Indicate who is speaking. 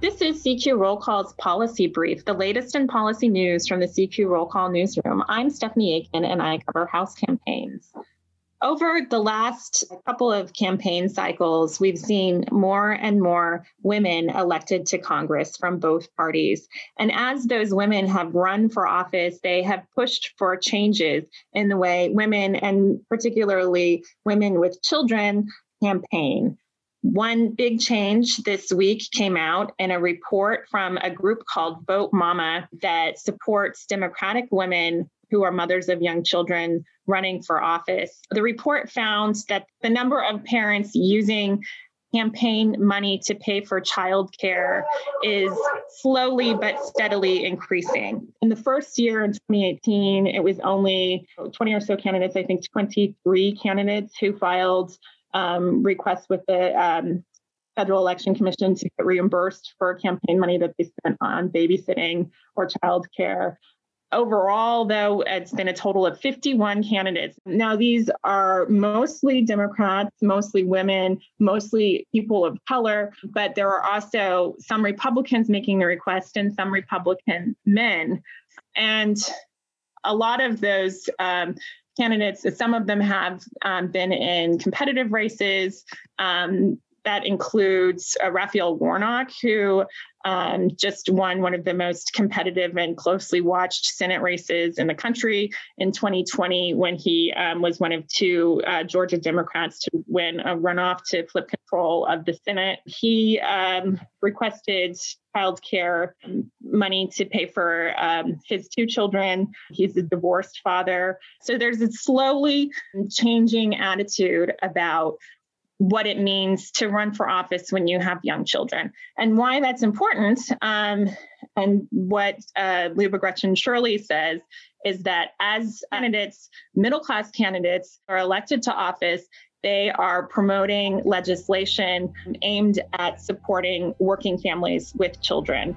Speaker 1: This is CQ Roll Call's Policy Brief, the latest in policy news from the CQ Roll Call newsroom. I'm Stephanie Akin and I cover House campaigns. Over the last couple of campaign cycles, we've seen more and more women elected to Congress from both parties. And as those women have run for office, they have pushed for changes in the way women, and particularly women with children, campaign. One big change this week came out in a report from a group called Vote Mama that supports Democratic women who are mothers of young children running for office. The report found that the number of parents using campaign money to pay for childcare is slowly but steadily increasing. In the first year in 2018, it was only 20 or so candidates, I think 23 candidates who filed um, requests with the um, Federal Election Commission to get reimbursed for campaign money that they spent on babysitting or childcare. Overall, though, it's been a total of 51 candidates. Now, these are mostly Democrats, mostly women, mostly people of color, but there are also some Republicans making the request and some Republican men. And a lot of those um, candidates, some of them have um, been in competitive races. Um, that includes uh, Raphael Warnock, who um, just won one of the most competitive and closely watched Senate races in the country in 2020 when he um, was one of two uh, Georgia Democrats to win a runoff to flip control of the Senate. He um, requested child care money to pay for um, his two children. He's a divorced father. So there's a slowly changing attitude about what it means to run for office when you have young children and why that's important. Um, and what uh, Liuba Grechen Shirley says is that as candidates, middle class candidates, are elected to office, they are promoting legislation aimed at supporting working families with children.